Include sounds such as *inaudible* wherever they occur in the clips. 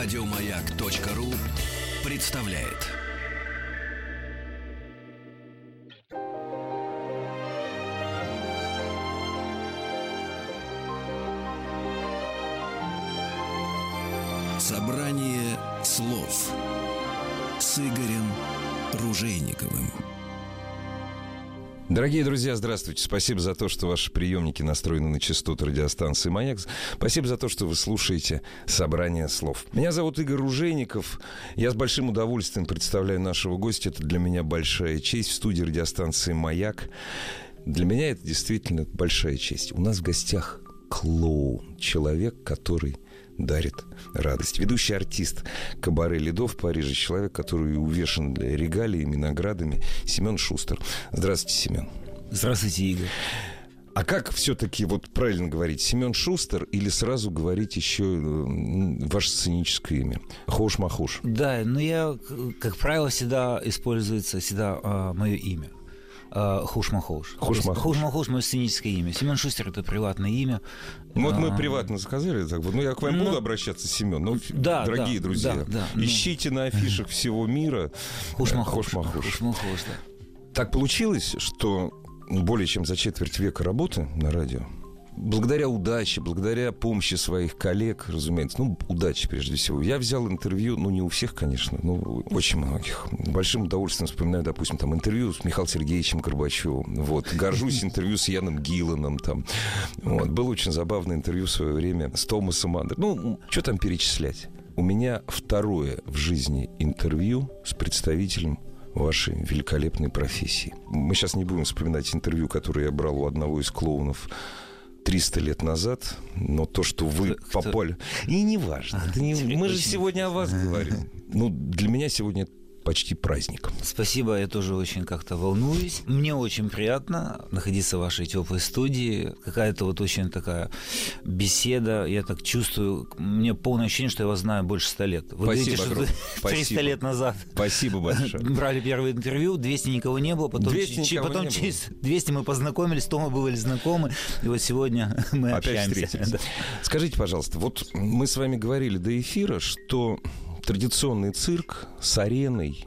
Радиомаяк.ру представляет. Собрание слов с Игорем Ружейниковым. Дорогие друзья, здравствуйте. Спасибо за то, что ваши приемники настроены на частоту радиостанции «Маяк». Спасибо за то, что вы слушаете собрание слов. Меня зовут Игорь Ружейников. Я с большим удовольствием представляю нашего гостя. Это для меня большая честь в студии радиостанции «Маяк». Для меня это действительно большая честь. У нас в гостях клоун, человек, который дарит радость. Ведущий артист Кабаре Ледов в Париже, человек, который увешан регалиями, наградами, Семен Шустер. Здравствуйте, Семен. Здравствуйте, Игорь. А как все-таки вот правильно говорить, Семен Шустер или сразу говорить еще ваше сценическое имя? Хош Махуш. Да, но я, как правило, всегда используется всегда а, мое имя. А, Хушмахуш. Хушмахуш. Хушмахуш – мое сценическое имя. Семен Шустер – это приватное имя. Ну, вот мы приватно сказали так вот. Ну, я к вам ну, буду обращаться, Семен. Ну, да, дорогие да, друзья, да, да, ну. ищите на афишах всего мира Хушмахуш. Хушмахуш. Хушмахуш, да. Так получилось, что более чем за четверть века работы на радио благодаря удаче, благодаря помощи своих коллег, разумеется, ну, удачи прежде всего, я взял интервью, ну, не у всех, конечно, но очень многих. Большим удовольствием вспоминаю, допустим, там интервью с Михаилом Сергеевичем Горбачевым, вот, горжусь интервью с Яном Гилланом, там, вот, было очень забавное интервью в свое время с Томасом Андер. Ну, что там перечислять? У меня второе в жизни интервью с представителем вашей великолепной профессии. Мы сейчас не будем вспоминать интервью, которое я брал у одного из клоунов 300 лет назад, но то, что вы Кто? попали... И не важно. А, не... Мы же сегодня о вас говорим. Ну, для меня сегодня почти праздник. Спасибо, я тоже очень как-то волнуюсь. Мне очень приятно находиться в вашей теплой студии. Какая-то вот очень такая беседа. Я так чувствую, мне полное ощущение, что я вас знаю больше ста лет. Вы Спасибо говорите, что 300 *laughs* лет назад Спасибо большое. *laughs* брали первое интервью, 200 никого не было, потом, 200 ч- потом не через 200 мы познакомились, то мы были знакомы, и вот сегодня мы Опять общаемся. *laughs* Да. Скажите, пожалуйста, вот мы с вами говорили до эфира, что традиционный цирк с ареной,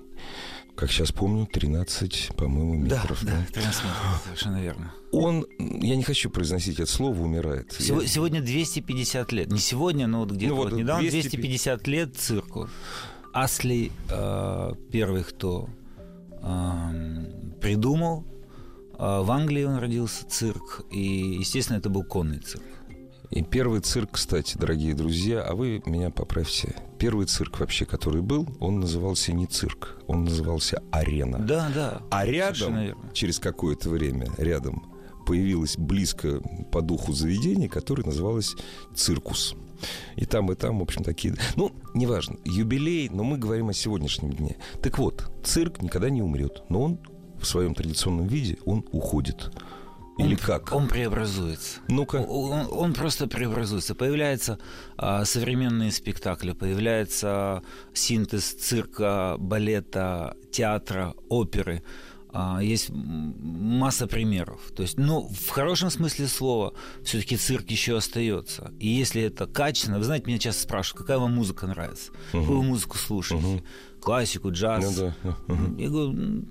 как сейчас помню, 13, по-моему, метров. Да, да, 13 метров, совершенно верно. Он, я не хочу произносить это слово, умирает. Сегодня, я... сегодня 250 лет. Не сегодня, но вот где-то ну, вот, вот недавно 200... 250 лет цирку. Асли э, первый, кто э, придумал. Э, в Англии он родился цирк, и, естественно, это был конный цирк. И первый цирк, кстати, дорогие друзья, а вы меня поправьте. Первый цирк вообще, который был, он назывался не цирк, он назывался арена. Да, да. А рядом, через какое-то время, рядом появилось близко по духу заведение, которое называлось циркус. И там, и там, в общем, такие... Ну, неважно, юбилей, но мы говорим о сегодняшнем дне. Так вот, цирк никогда не умрет, но он в своем традиционном виде, он уходит. Или он, как? Он преобразуется. Ну-ка. Он, он просто преобразуется. Появляются а, современные спектакли, появляется синтез цирка, балета, театра, оперы. А, есть масса примеров. То есть, ну, в хорошем смысле слова, все-таки цирк еще остается. И если это качественно, вы знаете, меня часто спрашивают, какая вам музыка нравится, угу. какую музыку слушаете, угу. классику, джаз. Ну, да. угу. Я говорю,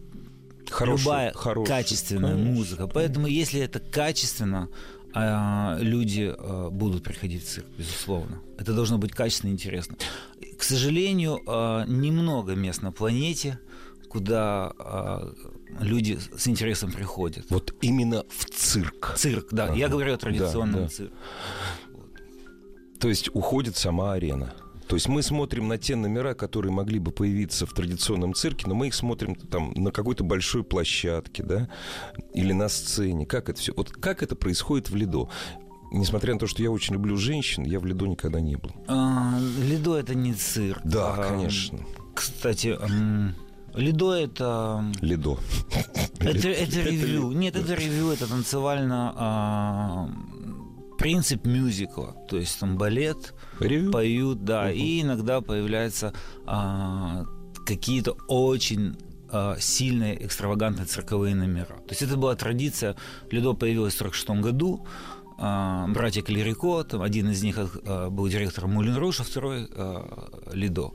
Хорошую, любая хорошую, качественная конечно. музыка. Поэтому, если это качественно, а, люди а, будут приходить в цирк, безусловно. Это должно быть качественно и интересно. К сожалению, а, немного мест на планете, куда люди с интересом приходят. Вот именно в цирк. Цирк, да. Ага. Я говорю о традиционном да, да. цирке. Вот. То есть уходит сама арена. То есть мы смотрим на те номера, которые могли бы появиться в традиционном цирке, но мы их смотрим там на какой-то большой площадке, да, или на сцене. Как это все? Вот как это происходит в Лидо? Несмотря на то, что я очень люблю женщин, я в Лидо никогда не был. А, Лидо это не цирк. Да, а, конечно. Кстати, Лидо это... Лидо. *laughs* Это, это ревью. Нет, это ревью, это танцевально а, принцип мюзикла. То есть там балет, Ревью? поют, да, угу. и иногда появляются а, какие-то очень а, сильные экстравагантные цирковые номера. То есть это была традиция. Ледо появилось в 1946 году. а, братья Клерико, там один из них а, был директором Мулин Руш, а второй а, Лидо.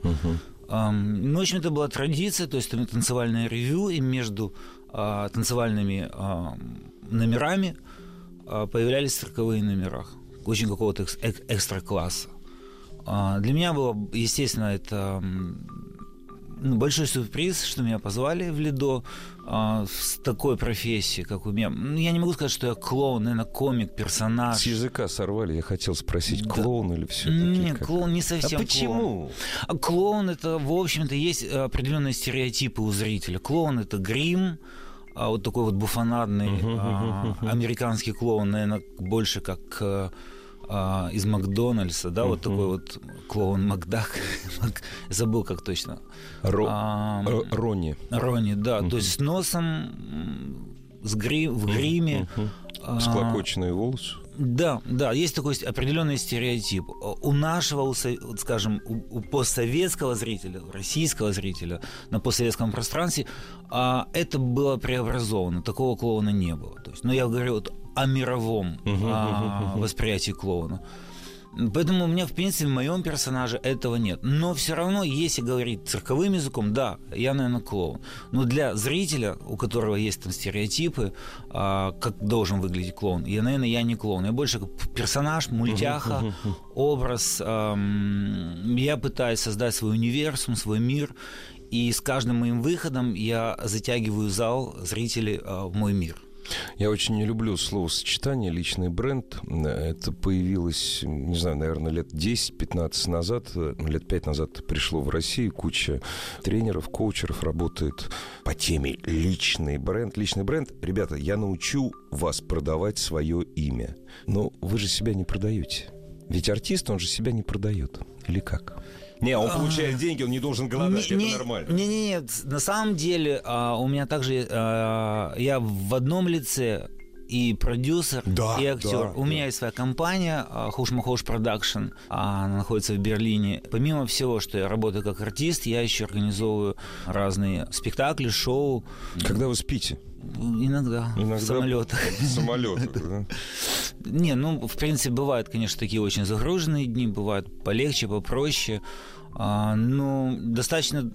Ам, Ну, в общем, это была традиция, то есть там танцевальное ревю, и между а, танцевальными а, номерами а, появлялись цирковые номера, очень какого-то эк- экстра-класса. А, Для меня было, естественно, это ну, большой сюрприз, что меня позвали в Лидо а, с такой профессией, как у меня. Ну, Я не могу сказать, что я клоун, наверное, комик, персонаж. С языка сорвали. Я хотел спросить, Да. клоун или все-таки? Нет, клоун не А совсем клоун. почему? А клоун это, в общем-то, есть определенные стереотипы у зрителя. Клоун это грим, а вот такой вот буфонадный а, американский клоун, наверное, больше как э, а, из Макдональдса, да, вот такой вот клоун Макдак, *laughs* Мак- забыл как точно. Ро- А, Р- Ронни. Рони, да, то есть с носом, с гри- в гриме. А, Склокоченные волосы. Да, да, есть такой определенный стереотип. У нашего, у вот скажем, у, у постсоветского зрителя, у российского зрителя на постсоветском пространстве а, это было преобразовано. Такого клоуна не было. То есть, ну, я говорю вот о мировом а, восприятии клоуна. Поэтому у меня, в принципе, в моем персонаже этого нет. Но все равно, если говорить цирковым языком, да, я, наверное, клоун. Но для зрителя, у которого есть там стереотипы, а, как должен выглядеть клоун, я, наверное, я не клоун. Я больше как персонаж, мультяха, образ. ам, я пытаюсь создать свой универсум, свой мир. И с каждым моим выходом я затягиваю зал, зрителей а, в мой мир. Я очень не люблю словосочетание «личный бренд». Это появилось, не знаю, наверное, лет 10-15 назад. Ну, Лет 5 назад пришло в Россию. Куча тренеров, коучеров работает по теме «личный бренд». Личный бренд. Ребята, я научу вас продавать свое имя. Но вы же себя не продаете. Ведь артист, он же себя не продает. Или как? Не, он получает деньги, он не должен голодать, это нормально. Не, не, нет, на самом деле а, у меня также а, я в одном лице и продюсер, Да, и актер. да, у меня есть своя компания а, Housch-ma-Housch Production, она находится в Берлине. Помимо всего, что я работаю как артист, я еще организовываю разные спектакли, шоу. Когда вы спите? Иногда, Иногда в самолетах. Самолет. *laughs* да? Не, ну, в принципе, бывают, конечно, такие очень загруженные дни, бывают полегче, попроще. А, но достаточно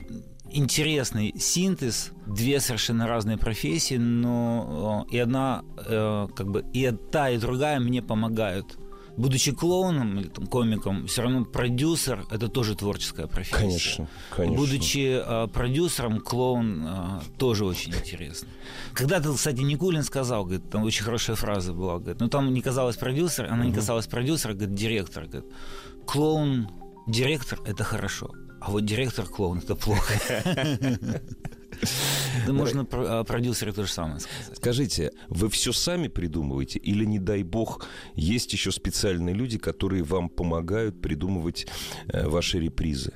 интересный синтез, две совершенно разные профессии, но э, и одна, э, как бы, и та, и другая мне помогают. Будучи клоуном или там, комиком, все равно продюсер это тоже творческая профессия. Конечно, конечно. Будучи э, продюсером, клоун э, тоже очень интересно. Когда-то, кстати, Никулин сказал, говорит, там очень хорошая фраза была, говорит, ну там не казалось продюсер, она не касалась продюсера, говорит, директор, говорит, клоун, директор – это хорошо, а вот директор клоун – это плохо. *laughs* Да можно про о продюсере то же самое сказать. Скажите, вы все сами придумываете или, не дай бог, есть еще специальные люди, которые вам помогают придумывать э, ваши репризы?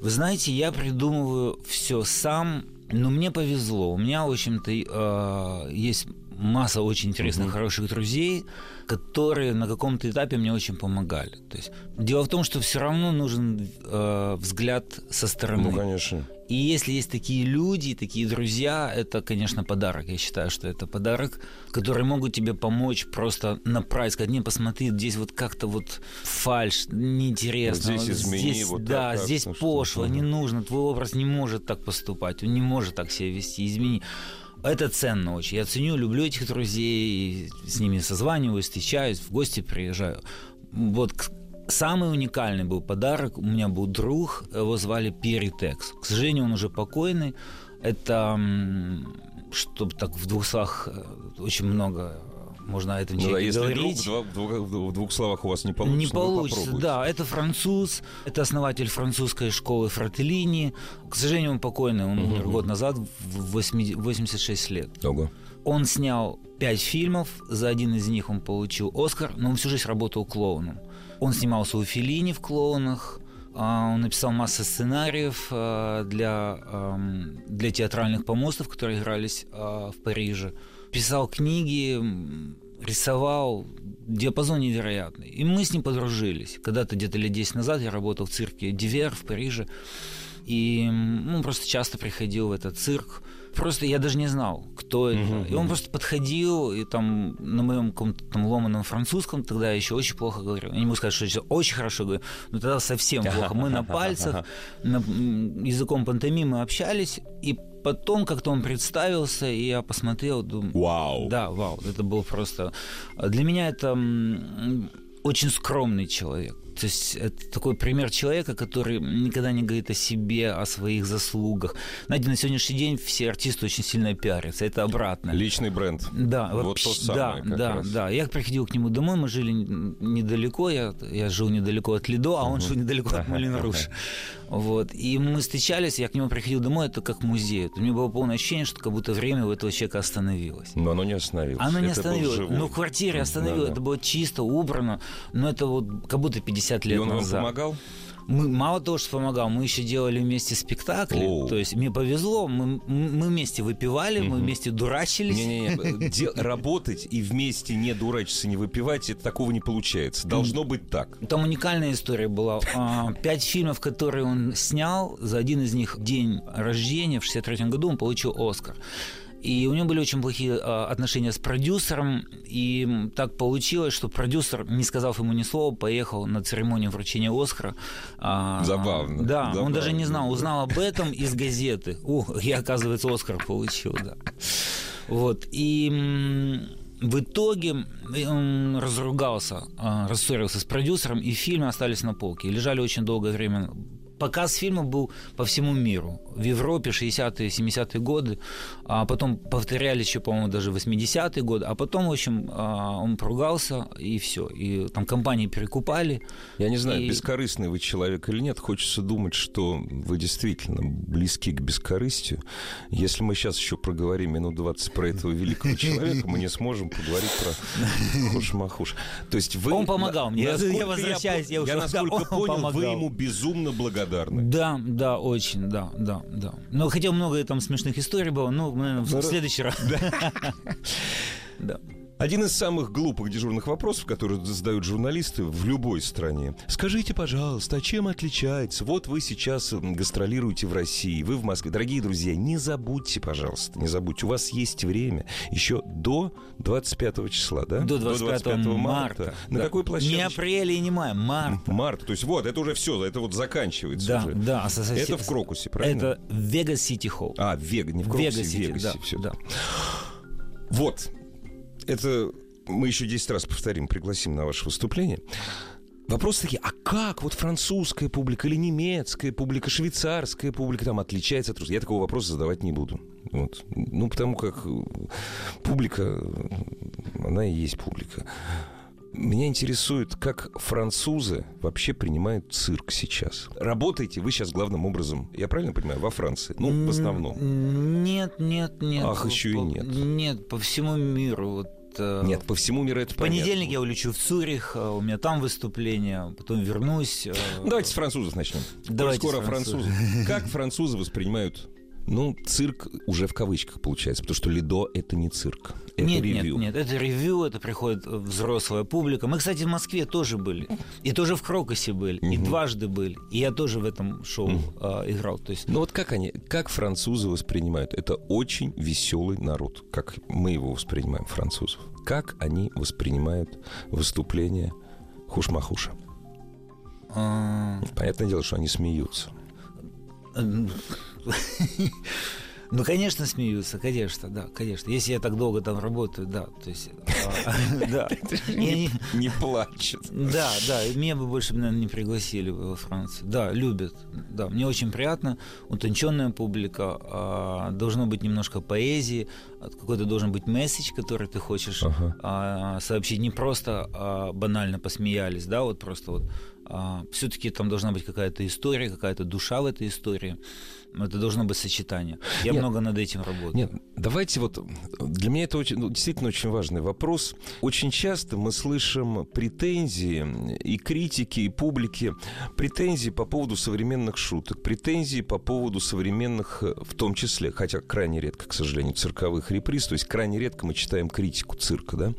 Вы знаете, я придумываю все сам, но мне повезло. У меня, в общем-то, э, есть масса очень интересных, хороших друзей, которые на каком-то этапе мне очень помогали. То есть дело в том, что все равно нужен э, взгляд со стороны. Ну, конечно. И если есть такие люди, такие друзья, это, конечно, подарок. Я считаю, что это подарок, которые могут тебе помочь просто направить, сказать, не, посмотри, здесь вот как-то вот фальш, неинтересно. Вот здесь измени, здесь, вот Да, так здесь пошло, что-то. не нужно, твой образ не может так поступать, он не может так себя вести, измени. Это ценно очень. Я ценю, люблю этих друзей, с ними созваниваюсь, встречаюсь, в гости приезжаю. Вот самый уникальный был подарок. У меня был друг, его звали Перри Текс. К сожалению, он уже покойный. Это, чтобы так в двух словах, э, очень много можно о этом Ну да, человеке если говорить. вдруг в двух, в двух- словах у вас не получится, Не ну получится, да. Это француз, это основатель французской школы Фрателлини. К сожалению, он покойный, он умер год назад, в 80 86 лет. Ого. Он снял пять фильмов, за один из них он получил Оскар, но он всю жизнь работал клоуном. Он снимался у Феллини в «Клоунах», а, он написал массу сценариев а, для, для театральных помостов, которые игрались а, в Париже. Писал книги, рисовал, диапазон невероятный. И мы с ним подружились. Когда-то где-то лет 10 назад я работал в цирке Дивер в Париже. И ну, просто часто приходил в этот цирк. Просто я даже не знал, кто это. Uh-huh. И он просто подходил, и там на моем каком-то там ломаном французском тогда еще очень плохо говорил. Я не могу сказать, что я очень хорошо говорю, но тогда совсем плохо. Мы на *laughs* пальцах, на, языком пантомимы общались, и потом как-то он представился, и я посмотрел, думаю... Вау! Да, вау, это был просто... Для меня это очень скромный человек. То есть это такой пример человека, который никогда не говорит о себе, о своих заслугах. Знаете, на сегодняшний день все артисты очень сильно пиарятся. Это обратно. Личный бренд. Да, вот вообще, то самое. Да, да, раз. да. Я приходил к нему домой, мы жили недалеко, я, я жил недалеко от Лидо, а он жил недалеко от *laughs* Малин Вот. И мы встречались, я к нему приходил домой, это как музей. У меня было полное ощущение, что как будто время у этого человека остановилось. Но оно не остановилось. Оно не это остановилось. Но в квартире остановилось. Да, да. Это было чисто, убрано. Но это вот как будто 50 лет И он назад. вам помогал? Мы мало того, что помогал, мы еще делали вместе спектакли. Оу. То есть мне повезло, мы, мы вместе выпивали, угу. мы вместе дурачились. Не-не-не, работать и вместе не дурачиться, не выпивать, это такого не получается. Должно быть так. Там уникальная история была. А, пять фильмов, которые он снял, за один из них день рождения в 63 году он получил Оскар. И у него были очень плохие а, отношения с продюсером. И так получилось, что продюсер, не сказав ему ни слова, поехал на церемонию вручения Оскара. А, Забавно. Да, Забавно. он даже не знал, узнал об этом из газеты. Ух, я, оказывается, Оскар получил, да. Вот. И в итоге он разругался, а, рассорился с продюсером, и фильмы остались на полке. И лежали очень долгое время показ фильма был по всему миру. В Европе 60-е, 70-е годы, а потом повторяли еще, по-моему, даже 80-е годы, а потом, в общем, а, он поругался, и все. И там компании перекупали. Я не знаю, и... бескорыстный вы человек или нет, хочется думать, что вы действительно близки к бескорыстию. Если мы сейчас еще проговорим минут 20 про этого великого *laughs* человека, мы не сможем поговорить про Хуш-Махуш. То есть вы... Он помогал мне. *laughs* Я возвращаюсь, я, я насколько *laughs* понял, вы ему безумно благодарны благодарны. Да, да, очень, да, да, да. Но хотя много там смешных историй было, но, наверное, в следующий раз. Да. *laughs* Один из самых глупых дежурных вопросов, которые задают журналисты в любой стране. Скажите, пожалуйста, а чем отличается? Вот вы сейчас гастролируете в России, вы в Москве. Дорогие друзья, не забудьте, пожалуйста, не забудьте. У вас есть время еще до 25 числа, да? До 25, до 25 марта. марта. На да. какой площадке? Не апрель и не май, март. Март. То есть вот, это уже все, это вот заканчивается да, уже. Да, а сосед... Это в Крокусе, правильно? Это Вегас Сити Холл. А, Вега, не в Крокусе, в Вегасе. Да, все. Да. Вот, это мы еще 10 раз повторим, пригласим на ваше выступление. Вопрос такие, а как вот французская публика или немецкая публика, швейцарская публика там отличается от русской? Я такого вопроса задавать не буду. Вот. Ну, потому как публика, она и есть публика. Меня интересует, как французы вообще принимают цирк сейчас. Работаете вы сейчас главным образом, я правильно понимаю, во Франции? Ну, в основном. Нет, нет, нет. Ах, еще и нет. Нет, по всему миру. Вот Э, Нет, по всему миру это В понедельник я улечу в Цюрих, э, у меня там выступление, потом вернусь. Э, давайте с французов начнем. Давайте Скоро французы. *laughs* Как французы воспринимают ну, цирк уже в кавычках получается, потому что Лидо — это не цирк, это нет, ревью. Нет, нет, это ревью, это приходит взрослая публика. Мы, кстати, в Москве тоже были, и тоже в Крокусе были, угу. и дважды были, и я тоже в этом шоу угу. э, играл. То есть... Ну вот как они, как французы воспринимают? Это очень веселый народ, как мы его воспринимаем, французов. Как они воспринимают выступление Хушмахуша? А... Понятное дело, что они смеются. *laughs* Ну, конечно, смеются, конечно, да, конечно. Если я так долго там работаю, да, то есть, а, *laughs* да. Не плачут. Да, да, меня бы больше, наверное, не пригласили во Францию. Да, любят, да, мне очень приятно, утонченная публика, а, должно быть немножко поэзии, какой-то должен быть месседж, который ты хочешь а, сообщить, не просто банально посмеялись, да, вот просто вот все-таки там должна быть какая-то история, какая-то душа в этой истории. Это должно быть сочетание. Я нет, много над этим работаю. Нет, давайте вот... Для меня это очень, ну, действительно очень важный вопрос. Очень часто мы слышим претензии и критики, и публики, претензии по поводу современных шуток, претензии по поводу современных, в том числе, хотя крайне редко, к сожалению, цирковых реприз, то есть крайне редко мы читаем критику цирка, да,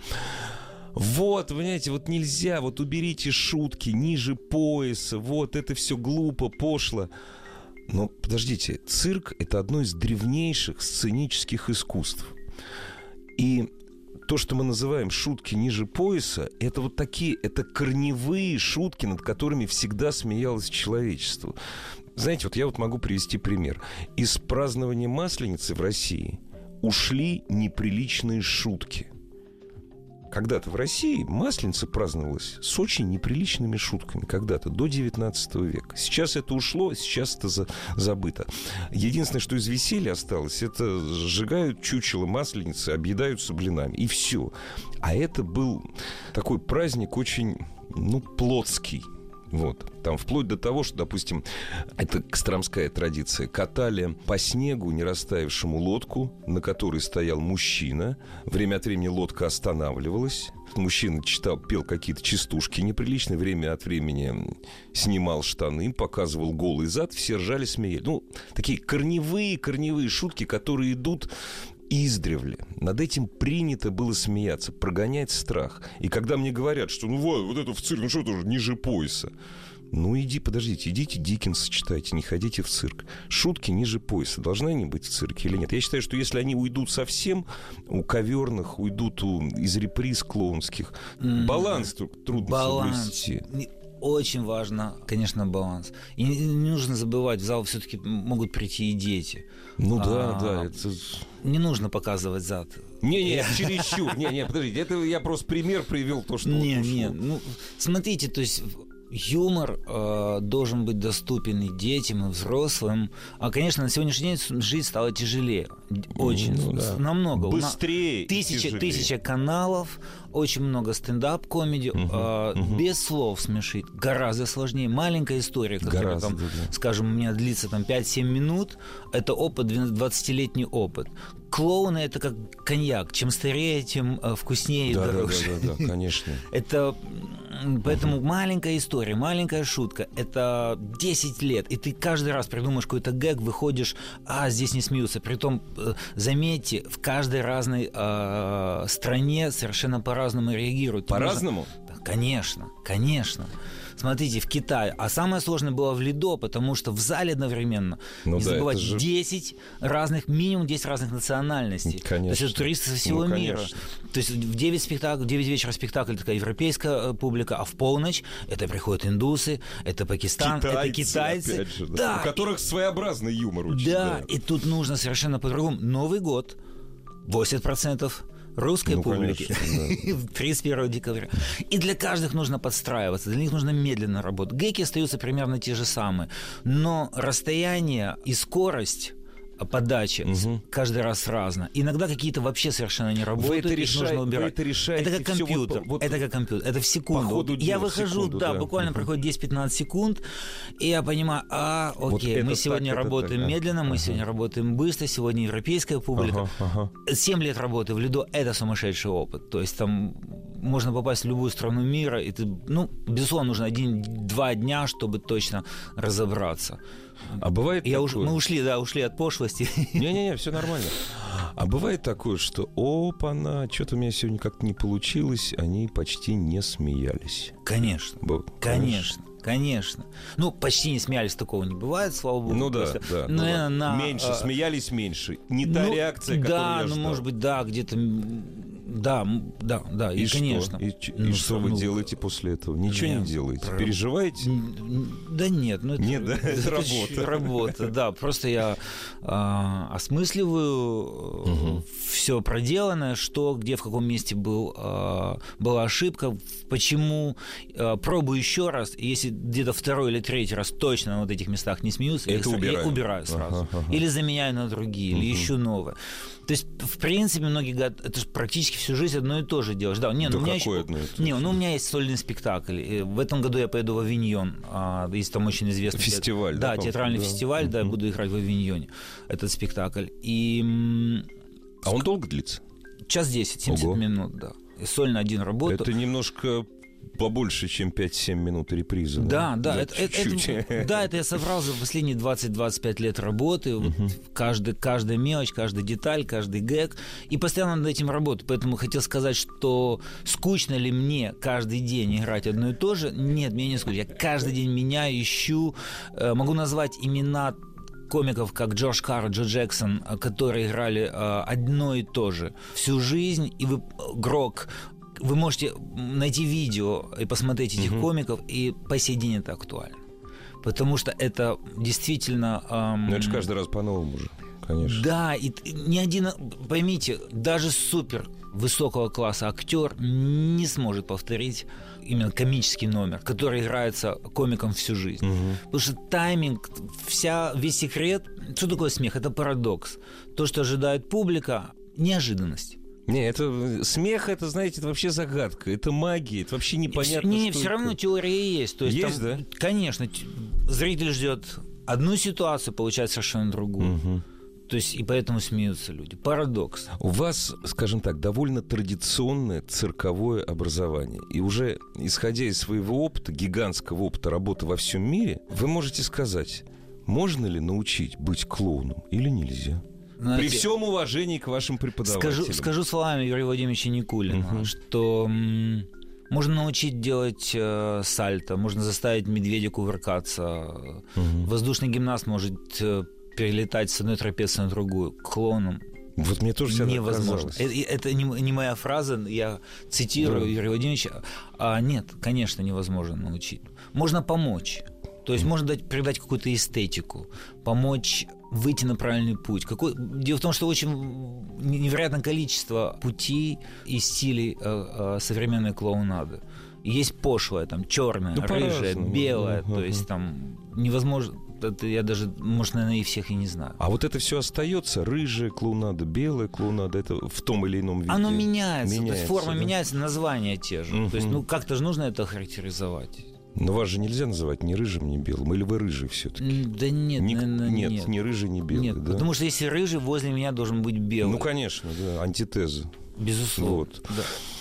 вот, понимаете, вот нельзя, вот уберите шутки ниже пояса, вот это все глупо, пошло. Но подождите, цирк – это одно из древнейших сценических искусств. И то, что мы называем шутки ниже пояса, это вот такие, это корневые шутки, над которыми всегда смеялось человечество. Знаете, вот я вот могу привести пример. Из празднования Масленицы в России ушли неприличные шутки – когда-то в России Масленица праздновалась с очень неприличными шутками. Когда-то, до 19 века. Сейчас это ушло, сейчас это за, забыто. Единственное, что из веселья осталось, это сжигают чучело Масленицы, объедаются блинами. И все. А это был такой праздник очень, ну, плотский вот. Там вплоть до того, что, допустим, это костромская традиция. Катали по снегу не растаявшему лодку, на которой стоял мужчина. Время от времени лодка останавливалась. Мужчина читал, пел какие-то частушки неприличные. Время от времени снимал штаны, показывал голый зад. Все ржали, смеяли. Ну, такие корневые, корневые шутки, которые идут издревле. Над этим принято было смеяться, прогонять страх. И когда мне говорят, что ну вот, вот это в цирк, ну что тоже ниже пояса. Ну иди, подождите, идите Диккенса читайте, не ходите в цирк. Шутки ниже пояса. Должны они быть в цирке или нет? Я считаю, что если они уйдут совсем, у коверных, уйдут у, из реприз клоунских, mm-hmm. баланс трудно баланс. соблюсти очень важно, конечно, баланс. И не, нужно забывать, в зал все-таки могут прийти и дети. Ну да, а, да. Это... Не нужно показывать зад. Не-не, *laughs* чересчур. Не-не, подождите, это я просто пример привел то, что... Не, не, ну, смотрите, то есть юмор э, должен быть доступен и детям, и взрослым. А, конечно, на сегодняшний день жизнь стала тяжелее. Очень. Ну, да. Намного. Быстрее. Тысяча, тысяча каналов, очень много стендап-комеди. Угу, э, угу. Без слов смешить. Гораздо сложнее. Маленькая история, которая, Гораздо, там, да. скажем, у меня длится там 5-7 минут, это опыт, 20-летний опыт. Клоуны это как коньяк. Чем старее, тем э, вкуснее да, и дороже. Да, да, да, да, конечно. *laughs* Это Поэтому маленькая история, маленькая шутка, это 10 лет, и ты каждый раз придумаешь какой-то гэг, выходишь, а, здесь не смеются. Притом, э, заметьте, в каждой разной э, стране совершенно по-разному реагируют. По-разному? Да, конечно, конечно. Смотрите, в Китае. А самое сложное было в Лидо, потому что в зале одновременно, ну, не да, забывать, же... 10 разных, минимум 10 разных национальностей. Конечно. То есть это туристы со всего ну, мира. То есть в 9, спектакль, в 9 вечера спектакль такая европейская э, публика, а в полночь это приходят индусы, это Пакистан, китайцы, это китайцы. Же, да. Да. У которых своеобразный юмор очень. Да, да, и тут нужно совершенно по-другому. Новый год, 80% русской ну, публики конечно, да. *laughs* 31 декабря. И для каждых нужно подстраиваться, для них нужно медленно работать. Геки остаются примерно те же самые, но расстояние и скорость подачи угу. каждый раз разно. Иногда какие-то вообще совершенно не работают, вы это их нужно убирать. Вы это решаете это как компьютер. Вот, вот, это как компьютер. Это в секунду. По я дела, выхожу, секунду, да, да, буквально угу. проходит 10-15 секунд, и я понимаю, а, окей, вот мы сегодня так, работаем так, медленно, мы ага. сегодня работаем быстро, сегодня европейская публика. Ага, ага. 7 лет работы в Лидо – это сумасшедший опыт. То есть там можно попасть в любую страну мира, и ты, ну, безусловно, нужно один-два дня, чтобы точно разобраться. А бывает Я такое... уж, мы ушли, да, ушли от пошлости. Не-не-не, все нормально. А бывает такое, что опа-на, что-то у меня сегодня как-то не получилось, они почти не смеялись. Конечно. Б... Конечно. Конечно. Ну, почти не смеялись, такого не бывает, слава богу. Ну да, просто. да. Ну, на, меньше, а... смеялись меньше. Не та ну, реакция, которую Да, я ну, может быть, да, где-то да, да, да, и, и конечно. И, ну, и что вы ну, делаете после этого? Ничего нет, не делаете? Про... Переживаете? Да нет, ну это, нет, да? *laughs* это, это работа. Работа, да. Просто я а, осмысливаю угу. все проделанное, что, где, в каком месте был, а, была ошибка, почему. А, пробую еще раз, если где-то второй или третий раз точно на вот этих местах не смеются, это я, убираю. я убираю сразу. Ага, ага. Или заменяю на другие, угу. или еще новые. То есть, в принципе, многие говорят, это же практически всю жизнь одно и то же делаешь. Да, не, да ну, у меня еще... одно и то Не, ну у меня есть сольный спектакль. И В этом году я поеду в Авиньон. А, есть там очень известный... Фестиваль, да, Да, по-моему? театральный Да. фестиваль, да, я буду играть в Авиньоне этот спектакль. И А он долго длится? час 10, 70 Ого. минут, да. И сольно один работаю. Это немножко побольше, чем 5-7 минут репризы. Да, да, это, это- чуть-чуть. это- *laughs* да, это я соврал за последние 20-25 лет работы. Вот каждый, каждая мелочь, каждая деталь, каждый гэг. И постоянно над этим работаю. Поэтому хотел сказать, что скучно ли мне каждый день играть одно и то же? Нет, мне не скучно. Я каждый день меняю, ищу. Э, Могу назвать имена комиков, как Джордж Карр, Джо Джексон, э, которые играли э, одно и то же всю жизнь, и вы, э, Грок, вы можете найти видео и посмотреть этих комиков, и по сей день это актуально. Потому что это действительно... эм, это же каждый раз по-новому уже, конечно. да, и ни один, поймите, даже супер высокого класса актер не сможет повторить именно комический номер, который играется комиком всю жизнь. Потому что тайминг, вся, весь секрет, что такое смех? Это парадокс. То, что ожидает публика, неожиданность. Не, это смех, это, знаете, это вообще загадка. Это магия, это вообще непонятно, Не, что все равно теория есть. То есть, Есть, там, Конечно, т- зритель ждет одну ситуацию, получает совершенно другую. Мгм. То есть и поэтому смеются люди. Парадокс. У вас, скажем так, довольно традиционное цирковое образование. И уже исходя из своего опыта, гигантского опыта работы во всем мире, вы можете сказать, можно ли научить быть клоуном или нельзя? При Знаете, всем уважении к вашим преподавателям. Скажу, скажу словами Юрия Владимировича Никулина, Мгм. что можно научить делать э, сальто, можно заставить медведя кувыркаться. Мгм. Воздушный гимнаст может э, перелетать с одной трапеции на другую. Клоуном Вот мне тоже невозможно. казалось. Э- Это не, не моя фраза, я цитирую Да. Юрия Владимировича. А нет, конечно, невозможно научить. Можно помочь. То есть можно дать, придать какую-то эстетику, помочь выйти на правильный путь. Какой... Дело в том, что очень невероятное количество путей и стилей э, э, современной клоунады. Есть пошлая, там, черная, Ну, рыжая, по-разному, белая. да, То есть там невозможно... Это я даже, может, наверное, и всех и не знаю. А вот это все остается, рыжая клоунада, белая клоунада, это в том или ином виде. Оно меняется, то есть Меняется, форма да? меняется, названия те же. То есть, ну как-то же нужно это характеризовать. Но вас же нельзя называть ни рыжим, ни белым. Или вы рыжий все-таки? Да нет, Ни- наверное, нет, нет. ни рыжий, ни белый. Нет, да? потому что если рыжий, возле меня должен быть белый. Ну, конечно, да, антитеза. Безусловно. Вот.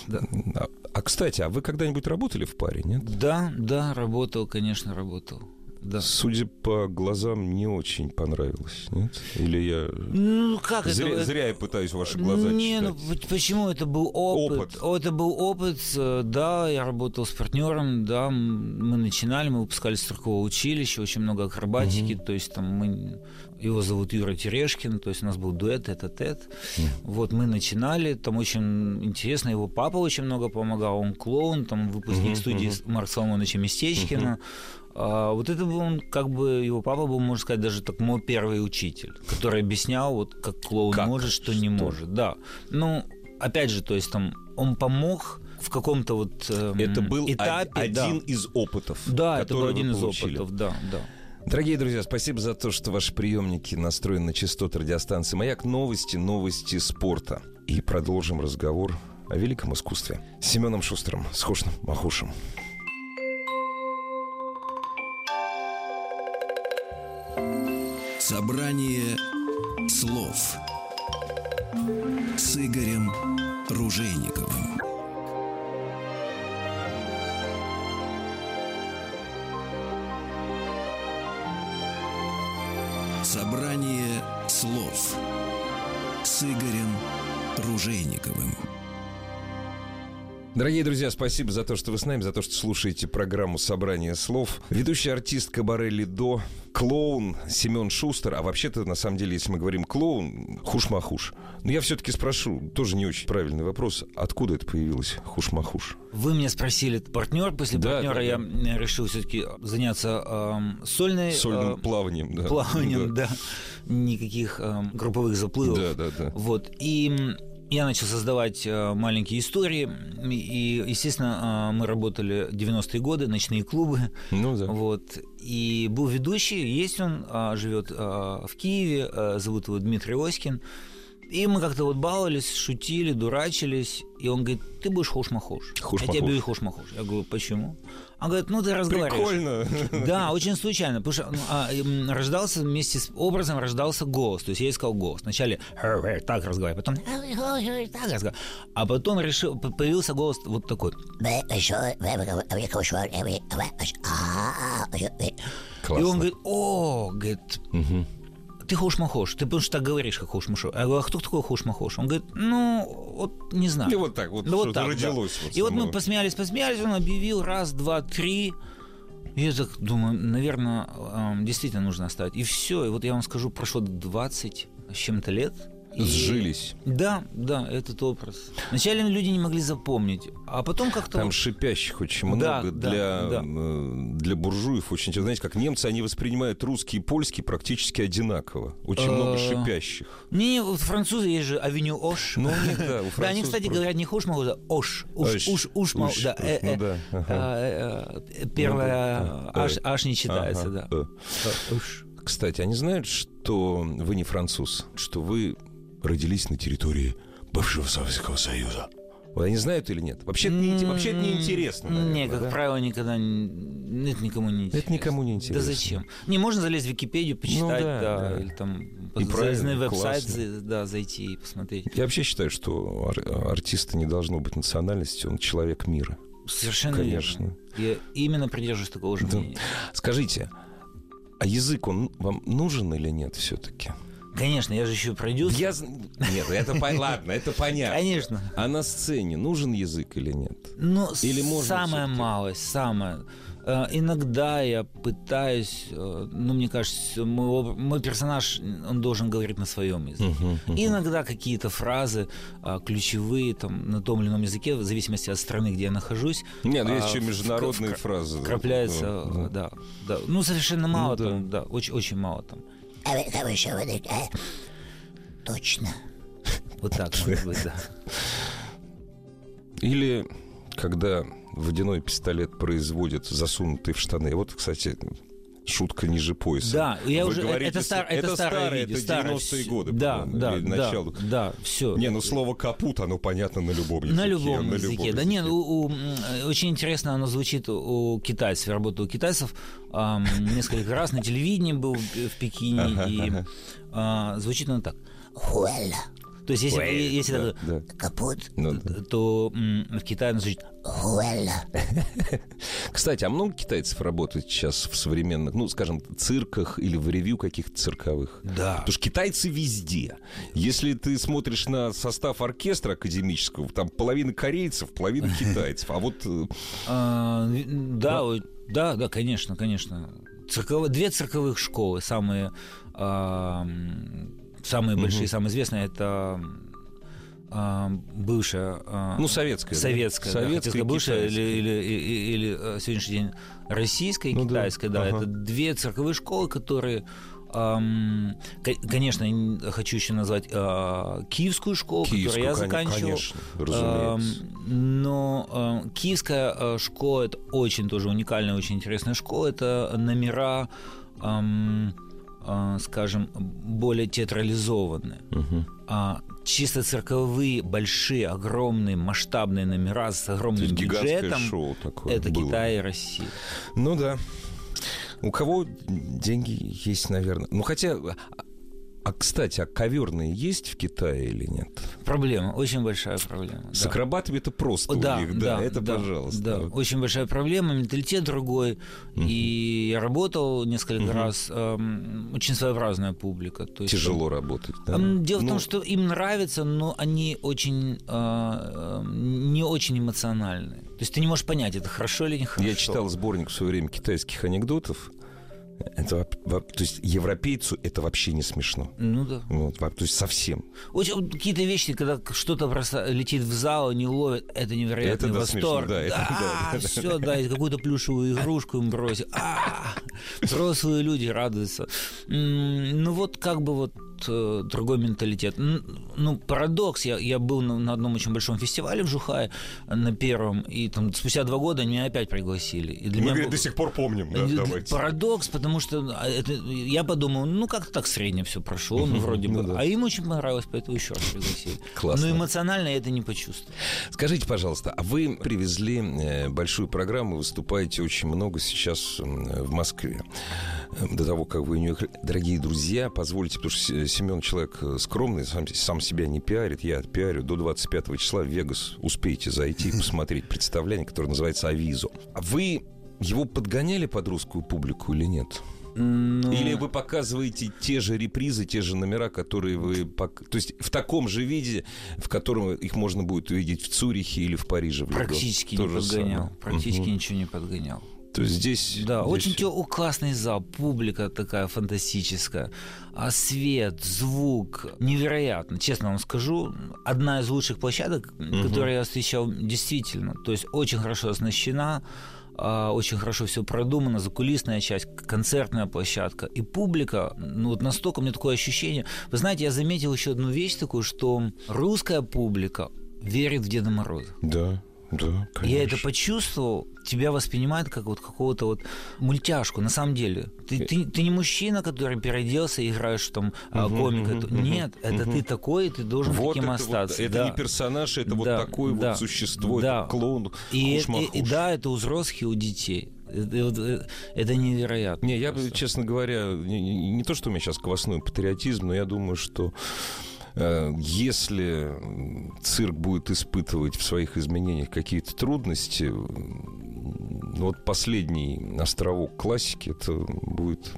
Да, да. А, а, кстати, а вы когда-нибудь работали в паре, нет? да, да, работал, конечно, работал. Да. Судя по глазам, не очень понравилось, нет? Или я... Ну как Зря, это? зря я пытаюсь ваши глаза не, ну читать. п- почему это был опыт? Опыт. Это был опыт, э, да, я работал с партнером, да, мы начинали, мы выпускались с циркового училища, очень много акробатики, то есть там мы, его зовут Юра Терешкин, то есть у нас был дуэт, это тет Вот мы начинали, там очень интересно, его папа очень много помогал, он клоун, там выпускник Мгм, студии мгм. Марка Соломоновича Местечкина. А, вот это был он, как бы, его папа был, можно сказать, даже так мой первый учитель, который объяснял, вот как клоун Как? может, что, не Что? может. Да. Ну, опять же, то есть там он помог в каком-то вот эм, Это был этапе. да. один из опытов, Да, это был один из получили. опытов, да, да. Дорогие друзья, спасибо за то, что ваши приемники настроены на частоты радиостанции «Маяк». Новости, новости спорта. И продолжим разговор о великом искусстве. С Семеном Шустером, с Хушным Махушем. Собрание слов с Игорем Ружейниковым. Дорогие друзья, спасибо за то, что вы с нами, за то, что слушаете программу «Собрание слов». Ведущий артист Кабаре Лидо, клоун Семен Шустер. А вообще-то, на самом деле, если мы говорим клоун, хуш-махуш. Но я все-таки спрошу, тоже не очень правильный вопрос, откуда это появилось хуш-махуш? Вы меня спросили, партнер. После Да, партнера да, я да. м, решил все-таки заняться эм, сольной Сольным э, плаванием, да. плаванием, да. Никаких эм, групповых заплывов. Да, да, да. Вот. И я начал создавать э, маленькие истории. И, естественно, э, мы работали 90-е годы, ночные клубы. Ну да. Вот. И был ведущий, есть он, а, живет а, в Киеве, а, зовут его Дмитрий Оськин. И мы как-то вот баловались, шутили, дурачились. И он говорит, ты будешь хош-махош. Хош-махош. Я тебе буду хош-махош. Я говорю, почему? Он говорит, ну ты разговариваешь. Прикольно. Да, очень случайно, потому что ну, а, рождался вместе с образом рождался голос. То есть я искал голос. Вначале так разговаривал, потом так разговаривал. А потом решил, появился голос вот такой. И он Классно. говорит, о, говорит, ты хош-махош, ты потому что так говоришь, как хош-махош. Я говорю, а кто такой хош-махош? Он говорит, ну, вот не знаю. И вот так вот, Ну, вот так, да. родилось. вот И вот мы посмеялись, посмеялись, он объявил раз, два, три. Я так думаю, наверное, эм, действительно нужно оставить. И все. И вот я вам скажу, прошло 20 с чем-то лет. И- Сжились. Да, да, этот образ. Вначале люди не могли запомнить, а потом как-то... Там шипящих очень много Да, для, да. э, для буржуев. Очень, знаете, как немцы, они воспринимают русский и польский практически одинаково. Очень много Э, шипящих. Не, вот французы есть же авеню Ош. Ну, у них, да, у *laughs* Да, они, кстати, говорят не хуш могу, а ош. Уж, мол, Уж, да. Первое аж не читается, да. э. Кстати, они знают, что вы не француз, что вы родились на территории бывшего Советского Союза? Вот они знают или нет? Вообще, это не, вообще это неинтересно, наверное, Не, как да? правило, никогда не- это никому не интересно. Это никому не интересно. Да зачем? Не, можно залезть в Википедию, почитать, да, да, да. или там на веб-сайт да, зайти и посмотреть. Я вообще считаю, что ар- артиста не должно быть национальности, он человек мира. Совершенно Конечно. верно. Я именно придерживаюсь такого же Да. мнения. Скажите, а язык, он вам нужен или нет все-таки? Конечно, я же еще продюсер. Я... Нет, это ладно, это понятно. Конечно. А на сцене нужен язык или нет? Ну, Или можно самая малость, самая. Э, Иногда я пытаюсь, э, ну, мне кажется, мой, мой персонаж, он должен говорить на своем языке. Мгм. И иногда какие-то фразы а, ключевые там, на том или ином языке, в зависимости от страны, где я нахожусь, Нет, ну есть а, еще в- международные вкра- фразы. крапляется, Да, да. да. Ну, совершенно мало да. там, да, очень, очень мало там. Точно. Вот так, может быть, да. Или когда водяной пистолет производит засунутый в штаны. Вот, кстати, шутка ниже пояса. Да, я Вы уже, говорите, это, стар, это это старое видео, это старое. 90-е годы, Да, да, да, начало. да, все. Не, ну слово капут, оно понятно на любом языке. На любом на языке. Да нет, у- у, м, очень интересно оно звучит у, китайцев. Я работал у китайцев ам, несколько раз на телевидении был в, Пекине. И а, звучит оно так. Хуэла. То есть если, если да, так, да. Капут. Ну, да. то в Китае оно звучит Хуэла. *laughs* Кстати, а много китайцев работает сейчас в современных, ну, скажем, цирках или в ревью каких-то цирковых? Да. Потому что китайцы везде. Если ты смотришь на состав оркестра академического, там половина корейцев, половина *laughs* китайцев. А вот э, А, да, да, да, конечно, конечно. Цирково- две цирковых школы, самые, самые большие, самые известные, это а, бывшая... а, Ну, советская, да? Советская, да, Советская сказать, бывшая или, или, или, или, э, сегодняшний день российская Ну да, китайская, да. ага. Это две цирковые школы, которые... конечно, хочу еще назвать а, киевскую школу, Киевскую, которую я заканчивал. конечно, разумеется. Но э, киевская э, школа это очень тоже уникальная, очень интересная школа. Это номера, э, скажем, более театрализованные. А чисто цирковые, большие, огромные, масштабные номера с огромным бюджетом. шоу такое Это было. Китай и Россия. Ну да. У кого деньги есть, наверное. Ну хотя, а, кстати, а коверные есть в Китае или нет? Проблема, очень большая проблема. С да. акробатами это просто у да, них, да, это пожалуйста. Да, Вот. очень большая проблема, менталитет другой. И я работал несколько раз. эм, очень своеобразная публика. То есть, Тяжело работать. да? Дело в Ну, том, что им нравится, но они очень э, э, не очень эмоциональные. То есть ты не можешь понять, это хорошо или нехорошо. Я читал сборник в свое время китайских анекдотов. Это, то есть европейцу это вообще не смешно. Ну да. Вот, то есть совсем. Очень, какие-то вещи, когда что-то просто летит в зал, не ловит, это невероятный Это да, восторг. смешно, да, это да, *laughs* да, да. все, да, и какую-то плюшевую игрушку им бросить. А, взрослые люди радуются. Ну вот как бы вот э, другой менталитет. Ну, парадокс. Я, я был на, на одном очень большом фестивале в Жухае, э, на первом, и там спустя два года меня опять пригласили. И для Мы, меня говорит, был- до сих пор помним, да, Э, давайте. Парадокс, потому что а, это, я подумал, ну как-то так средне все прошло, ну вроде Ну бы. да. А им очень понравилось, поэтому еще раз пригласили. Классно. Но эмоционально я это не почувствовал. Скажите, пожалуйста, а вы привезли большую программу, выступаете очень много сейчас в Москве. До того, как вы не уехали. Дорогие друзья, позвольте, потому что Семен человек э, скромный, сам, сам себя не пиарит, я пиарю. До 25 числа в Вегас успеете зайти и посмотреть *laughs* представление, которое называется «Авизо». А вы его подгоняли под русскую публику или нет? Ну, Или вы показываете те же репризы, те же номера, которые вы... пок- То есть в таком же виде, в котором их можно будет увидеть в Цюрихе или в Париже. в практически То не подгонял. самое. Практически Мгм. ничего не подгонял. То есть здесь... Да, здесь- очень о, классный зал, публика такая фантастическая, а свет, звук невероятно. Честно вам скажу, одна из лучших площадок, которые я встречал, действительно. То есть очень хорошо оснащена, а, очень хорошо все продумано, закулисная часть, концертная площадка и публика. Ну вот настолько у меня такое ощущение. Вы знаете, я заметил еще одну вещь такую, что русская публика верит в Деда Мороза. Да, да, конечно. Я это почувствовал, тебя воспринимают как вот какого-то вот мультяшку, на самом деле. Ты, ты, ты не мужчина, который переоделся и играешь там Мгм, комика. Это- мгм, Нет, это мгм. ты такой, и ты должен Вот таким это, вот- остаться. это да. не персонаж, это вот Да, такое да, вот существо, да. это клоун. И, и- и да, это у взрослых и у детей. Это, вот, э, это невероятно. Не, я просто. честно говоря, не, не- то, что у меня сейчас квасной патриотизм, но я думаю, что э, если м, цирк будет испытывать в своих изменениях какие-то трудности, вот последний островок классики, это будет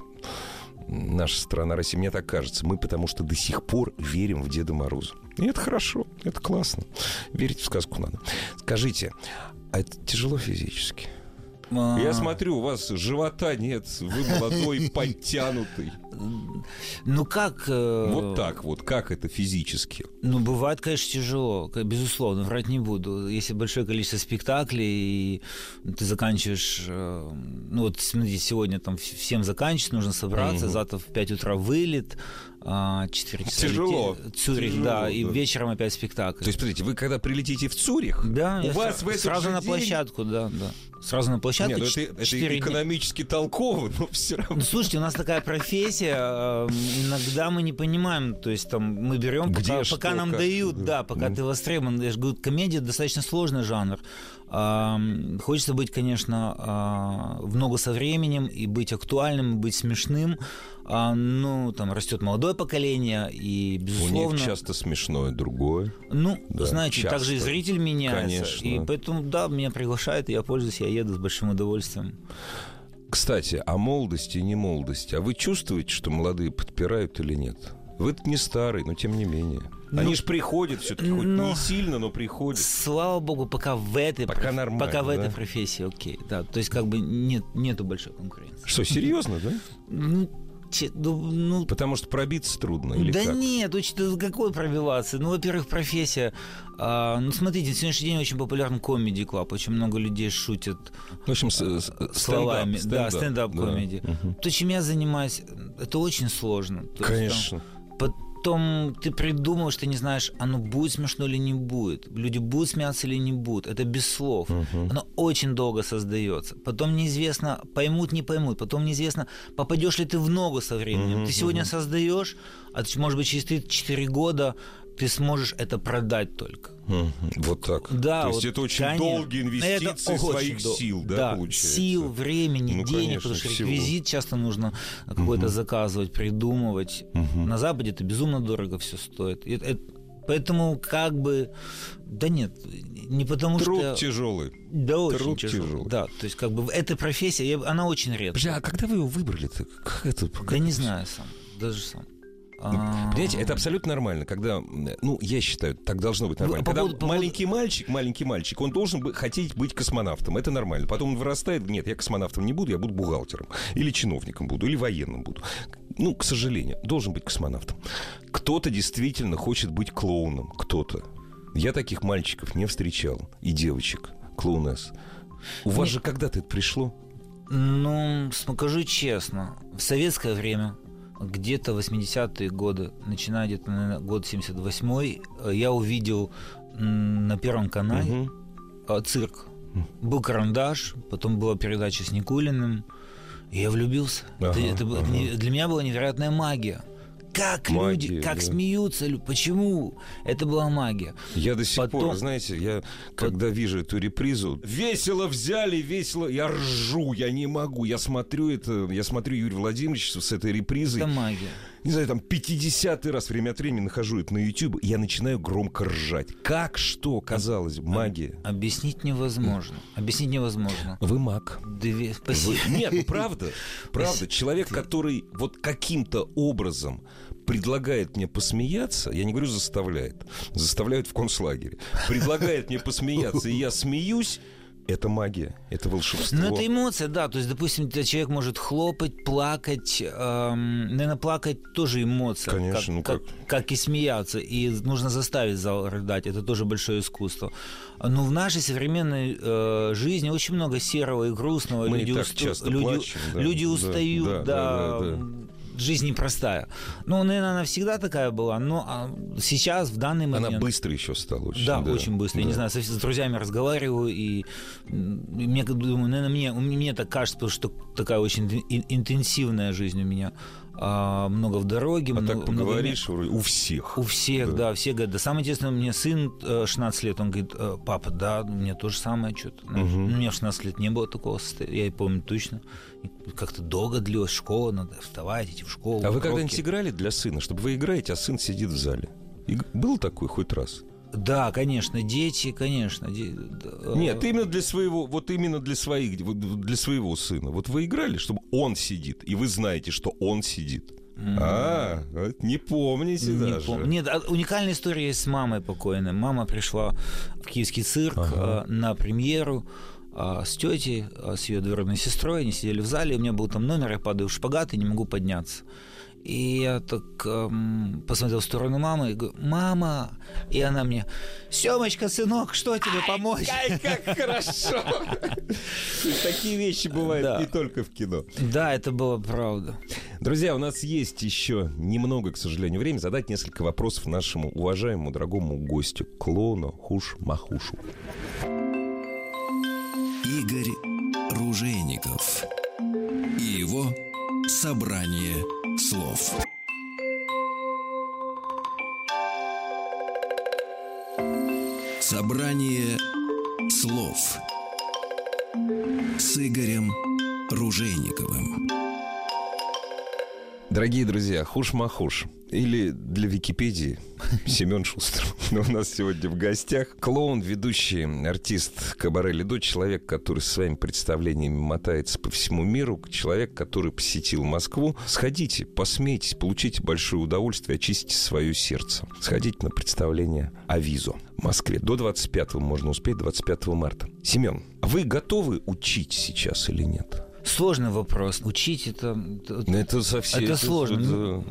наша страна Россия. Мне так кажется. Мы потому что до сих пор верим в Деда Мороза. И это хорошо, это классно. Верить в сказку надо. Скажите, а это тяжело физически? А, Я смотрю, у вас живота нет, вы молодой, *laughs* подтянутый. Ну как... э, Вот так вот, как это физически? Ну, бывает, конечно, тяжело, безусловно, врать не буду. Если большое количество спектаклей, и ты заканчиваешь, э, ну вот смотрите, сегодня там всем заканчивать, нужно собраться, завтра в 5 утра вылет, а, 4 часа Тяжело. Цюрих, Тяжело, да, и вечером опять спектакль. То есть, смотрите, вы когда прилетите в Цюрих, да, у вас в этот сразу же на день- площадку, да, да. Сразу на площадку. Нет, ну ч- это, это четыре дня. экономически толково, но все равно. Ну, слушайте, у нас такая профессия, э, иногда мы не понимаем, то есть там мы берем, Где, пока, что, пока нам как, дают, да. пока Мгм. ты востребован. Я же говорю, комедия достаточно сложный жанр. А, Хочется быть, конечно, а, в ногу со временем и быть актуальным, и быть смешным. А, Ну, там растет молодое поколение, и, У безусловно... них часто смешное другое. Ну, Да, знаете, часто. также и зритель меняется. Конечно. И поэтому, да, меня приглашают, и я пользуюсь, я еду с большим удовольствием. Кстати, о молодости и не молодости. А вы чувствуете, что молодые подпирают или нет? Вы не старый, но тем не менее. Ну, Они же приходят все-таки, хоть ну, не сильно, но приходят. Слава богу, пока в этой, Пока проф- нормально, пока в да? этой профессии, окей, да, то есть как бы нет, нету большой конкуренции. Что, серьезно, да? Ну, ну, ну, Потому что пробиться трудно или да как? нет, да какой пробиваться? Ну, во-первых, профессия. а, ну, смотрите, на сегодняшний день очень популярен комедий клаб. Очень много людей шутят В общем, с- с- словами. стендап, да, стендап, да. Мгм. То, чем я занимаюсь, это очень сложно. То есть, там, Конечно. Потом ты придумываешь, ты не знаешь, оно будет смешно или не будет. Люди будут смеяться или не будут. Это без слов. Мгм. Оно очень долго создается. Потом неизвестно, поймут, не поймут. Потом неизвестно, попадешь ли ты в ногу со временем. Мгм, ты сегодня мгм. создаешь, а может быть, через 3-4 года ты сможешь это продать только. Вот так. Да, То есть вот, это очень конечно. долгие инвестиции Это своих дол- сил, да, получается? сил, времени, Ну, денег, конечно, потому что всего. реквизит часто нужно какой-то заказывать, придумывать. Мгм. На Западе это безумно дорого все стоит. И это- Поэтому как бы... Да нет, не потому Труд что... тяжелый. Да, очень труд тяжело. тяжелый. Да, то есть как бы эта профессия, она очень редкая. Бля, а когда вы его выбрали-то? Как это? Да не знаю сам, даже сам. А, Понимаете, это абсолютно нормально, когда, ну, я считаю, так должно быть нормально. Когда маленький мальчик, маленький мальчик, он должен хотеть быть космонавтом, это нормально. Потом он вырастает, нет, я космонавтом не буду, я буду бухгалтером, или чиновником буду, или военным буду. Ну, к сожалению, должен быть космонавтом. Кто-то действительно хочет быть клоуном, кто-то. Я таких мальчиков не встречал, и девочек, клоунесс. У вас же когда-то это пришло? Ну, скажу честно, в советское время где-то 80-е годы, начиная где-то, наверное, год 78-й, э, я увидел на Первом канале э, цирк. Был карандаш, потом была передача с Никулиным, и я влюбился. Это- Ага, это, было- ага. для меня была невероятная магия. Как Магия, люди, как да. смеются, почему? Это была магия. Я до сих Потом- пор, знаете, я когда вижу эту репризу, весело взяли, весело, я ржу, я не могу, я смотрю это, я смотрю Юрия Владимировича с этой репризой, Это магия. Не знаю, там 50 раз время от времени нахожу это на YouTube, и я начинаю громко ржать. Как что, казалось, магия. Объяснить невозможно. Объяснить невозможно. Вы маг. Две... Вы- Спасибо. *laughs* Нет, ну правда, правда. Человек, который вот каким-то образом предлагает мне посмеяться, я не говорю заставляет, заставляют в концлагере, предлагает мне посмеяться, и я смеюсь, это магия, это волшебство. Ну, это эмоция, да. То есть, допустим, человек может хлопать, плакать. эм, наверное, плакать тоже эмоция. Конечно, как, ну как, как и смеяться. И нужно заставить зал рыдать. Это тоже большое искусство. Но в нашей современной э, жизни очень много серого и грустного. Мы и люди так уста- часто люди, плачем, да, люди да, устают, да, да, да, да, да. Жизнь непростая. Ну, наверное, она всегда такая была. Но а, сейчас, в данный момент... Она быстро еще стала очень. Да, очень быстро. Я не да. знаю, со- с, друзьями разговариваю, и мне думаю, наверное, мне, мне так кажется, потому что такая очень ин- интенсивная жизнь у меня. А, много в дороге. А много- так много поговоришь, вроде, у всех. у всех, Да. да. все говорят, да самое интересное, у меня сын э, 16 лет, он говорит, «Э, папа, да, меня то же самое что-то. Мгм. У меня в 16 лет не было такого состояния, я и помню точно. Как-то долго длилась школа, надо вставать, идти в школу. А вы уроки. когда-нибудь играли для сына, чтобы вы играете, а сын сидит в зале? И Был такой хоть раз? Да, конечно, дети, конечно. де- Нет, именно для своего, вот именно для своих, для своего сына. Вот вы играли, чтобы он сидит, и вы знаете, что он сидит. А, вот не помните Не даже. пом- Нет, а уникальная история есть с мамой покойной. Мама пришла в киевский цирк Ага. э, на премьеру а, с тетей, а, с ее двоюродной сестрой. Они сидели в зале, у меня был там номер, я падаю в шпагат и не могу подняться. И я так эм, посмотрел в сторону мамы и говорю, мама, и она мне, Семочка, сынок, что тебе помочь? Ай, как хорошо! *laughs* Такие вещи бывают не только в кино. Да, это было правда. Друзья, у нас есть еще немного, к сожалению, времени задать несколько вопросов нашему уважаемому, дорогому гостю, клоуну Хуш Махушу. Игорь Ружейников и его собрание слов. Собрание слов с Игорем Ружейниковым. Дорогие друзья, Хуш-Махуш. Или для Википедии *laughs* Семен Шустер. У нас сегодня в гостях клоун, ведущий, артист Кабаре Лидо, человек, который со своими представлениями мотается по всему миру, человек, который посетил Москву. Сходите, посмейтесь, получите большое удовольствие, очистите свое сердце. Сходите на представление Авизо в Москве. До 25 можно успеть, 25 марта. Семен, вы готовы учить сейчас или нет? Сложный вопрос. Учить это... это- Ну, Это совсем... Это сложно. Ну,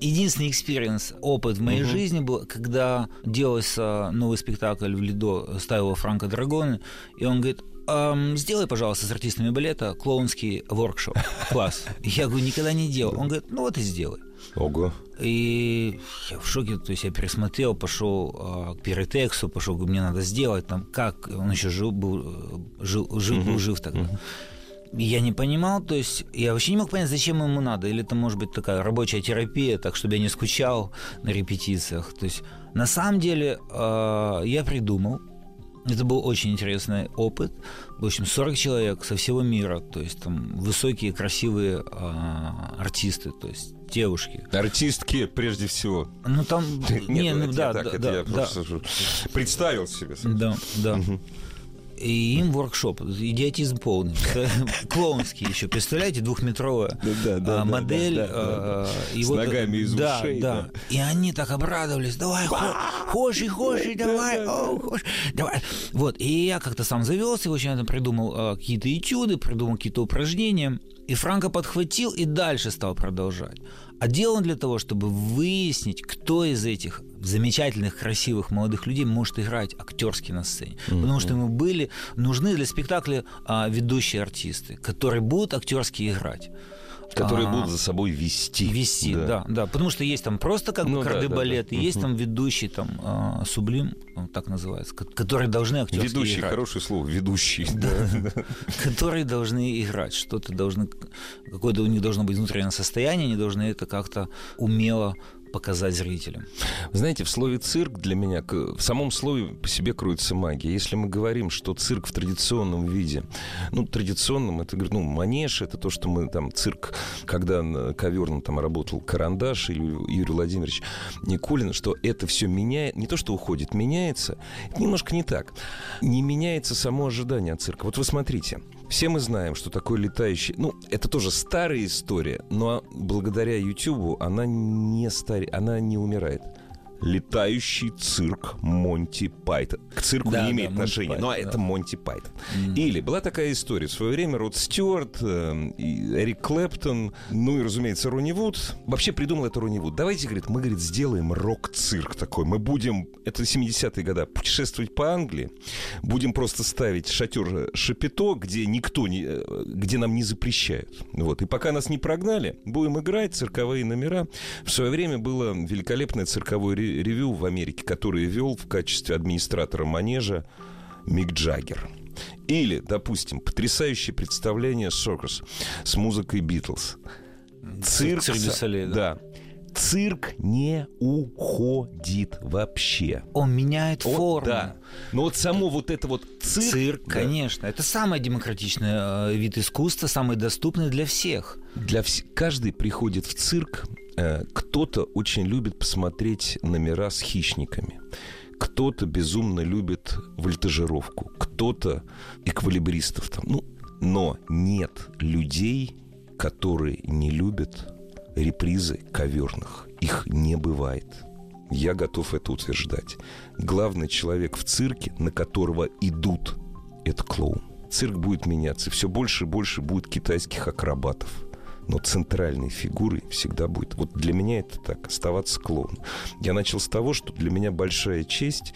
Единственный experience, опыт в моей Мгм. жизни был, когда делался новый спектакль в Lido, ставил Франко Драгоне, и он говорит, «Ам, сделай, пожалуйста, с артистами балета клоунский workshop, класс. Я говорю, никогда не делал. Он говорит, ну вот и сделай. Ого. И я в шоке, то есть я пересмотрел, пошел а, к Пьер Этексу, пошел, говорю, мне надо сделать там, как, он еще жил, был, э, жил, жив, был жив тогда. И Я не понимал, то есть я вообще не мог понять, зачем ему надо. Или это может быть такая рабочая терапия, так чтобы я не скучал на репетициях. То есть на самом деле э, я придумал. Это был очень интересный опыт. В общем, 40 человек со всего мира, то есть там высокие, красивые э, артисты, то есть девушки. Артистки, прежде всего. Ну там, *laughs* Нет, не, ну да, я так, да, да, я да. просто представил себе. Да, да. И им воркшоп, идиотизм полный. *laughs* Клоунский еще, представляете, двухметровая Да, да, а, модель. да, а, С вот- ногами из ушей, Да. И они так обрадовались. Давай, хо- хоши, хоши, давай, о, хоши, давай. Вот, и я как-то сам завелся, я там придумал а, какие-то этюды, придумал какие-то упражнения. И Франко подхватил и дальше стал продолжать. А делал он для того, чтобы выяснить, кто из этих замечательных, красивых молодых людей может играть актерски на сцене. Потому что ему были нужны для спектакля а, ведущие артисты, которые будут актерски играть. Которые А, будут за собой вести. Вести, да. да, Потому что есть там просто как бы Ну да, кардебалет, да, и да. есть там ведущий, там а, сублим, он так называется, ко- которые должны актерски Ведущий, играть. хорошее слово, ведущий. Да. *laughs* которые должны играть, что-то должны, какое-то у них должно быть внутреннее состояние, они должны это как-то умело показать зрителям. Знаете, в слове цирк для меня, в самом слове по себе кроется магия. Если мы говорим, что цирк в традиционном виде, ну, традиционном, это, ну, манеж, это то, что мы там, цирк, когда на коверном там работал Карандаш или Юрий Владимирович Никулин, что это все меняет, не то, что уходит, меняется, немножко не так. Не меняется само ожидание от цирка. Вот вы смотрите, все мы знаем, что такое летающий... Ну, это тоже старая история, но благодаря Ютубу она не старе... она не умирает. Летающий цирк Монти Пайтон. К цирку Да, не да, имеет Монти отношения, Пайтон, но да. это Монти Пайтон. Или была такая история. В свое время Род Стюарт, э, и Эрик Клэптон, ну и, разумеется, Ронни Вуд. Вообще придумал это Ронни Вуд. Давайте, говорит, мы, говорит, сделаем рок-цирк такой. Мы будем, это 70-е годы, путешествовать по Англии. Будем просто ставить шатер Шапито, где никто не, э, где нам не запрещают. Вот. И пока нас не прогнали, будем играть цирковые номера. В свое время было великолепное цирковое ревю в Америке, которое вел в качестве администратора манежа Мик Джаггер. Или, допустим, потрясающее представление «Сокос» с музыкой «Битлз». Цирк, Цирк Солей, да. да. Цирк не уходит вообще. Он меняет Вот, форму. да. Но вот само вот это вот цирк... Цирк, да, конечно. Это самый демократичный э, вид искусства, самый доступный для всех. Для вс- Каждый приходит в цирк, кто-то очень любит посмотреть номера с хищниками. Кто-то безумно любит вольтажировку, кто-то эквилибристов там. Ну, но нет людей, которые не любят репризы коверных. Их не бывает. Я готов это утверждать. Главный человек в цирке, на которого идут, это клоун. Цирк будет меняться. Все больше и больше будет китайских акробатов. Но центральной фигурой всегда будет. Вот для меня это так, оставаться клоуном. Я начал с того, что для меня большая честь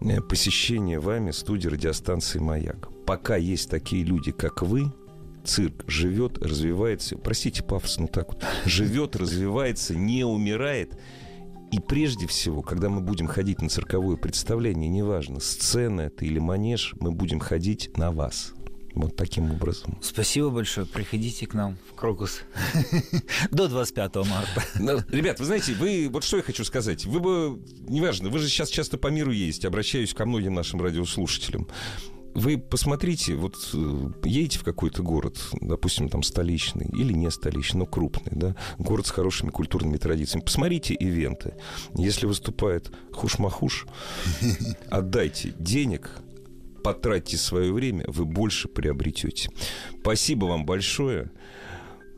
э, посещение вами студии радиостанции «Маяк». Пока есть такие люди, как вы, цирк живет, развивается, простите пафос, ну так вот, живет, развивается, не умирает. И прежде всего, когда мы будем ходить на цирковое представление, неважно, сцена это или манеж, мы будем ходить на вас. Вот таким образом. Спасибо большое. Приходите к нам в Крокус *laughs* до 25 марта. *laughs* Ну, Ребят, вы знаете, вы, вот что я хочу сказать. Вы бы, неважно, вы же сейчас часто по миру ездите, обращаюсь ко многим нашим радиослушателям. Вы посмотрите, вот э, едете в какой-то город, допустим, там столичный или не столичный, но крупный, да, город с хорошими культурными традициями. Посмотрите ивенты. Если выступает хуш-махуш, *laughs* отдайте денег, потратьте свое время, вы больше приобретете. Спасибо вам большое.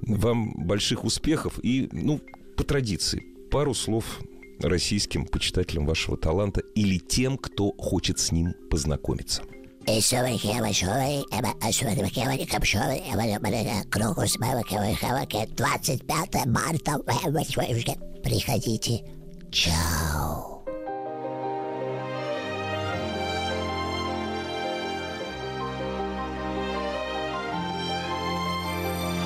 Вам больших успехов и, ну, по традиции, пару слов российским почитателям вашего таланта или тем, кто хочет с ним познакомиться. Крокус 25 марта. Приходите. Чао.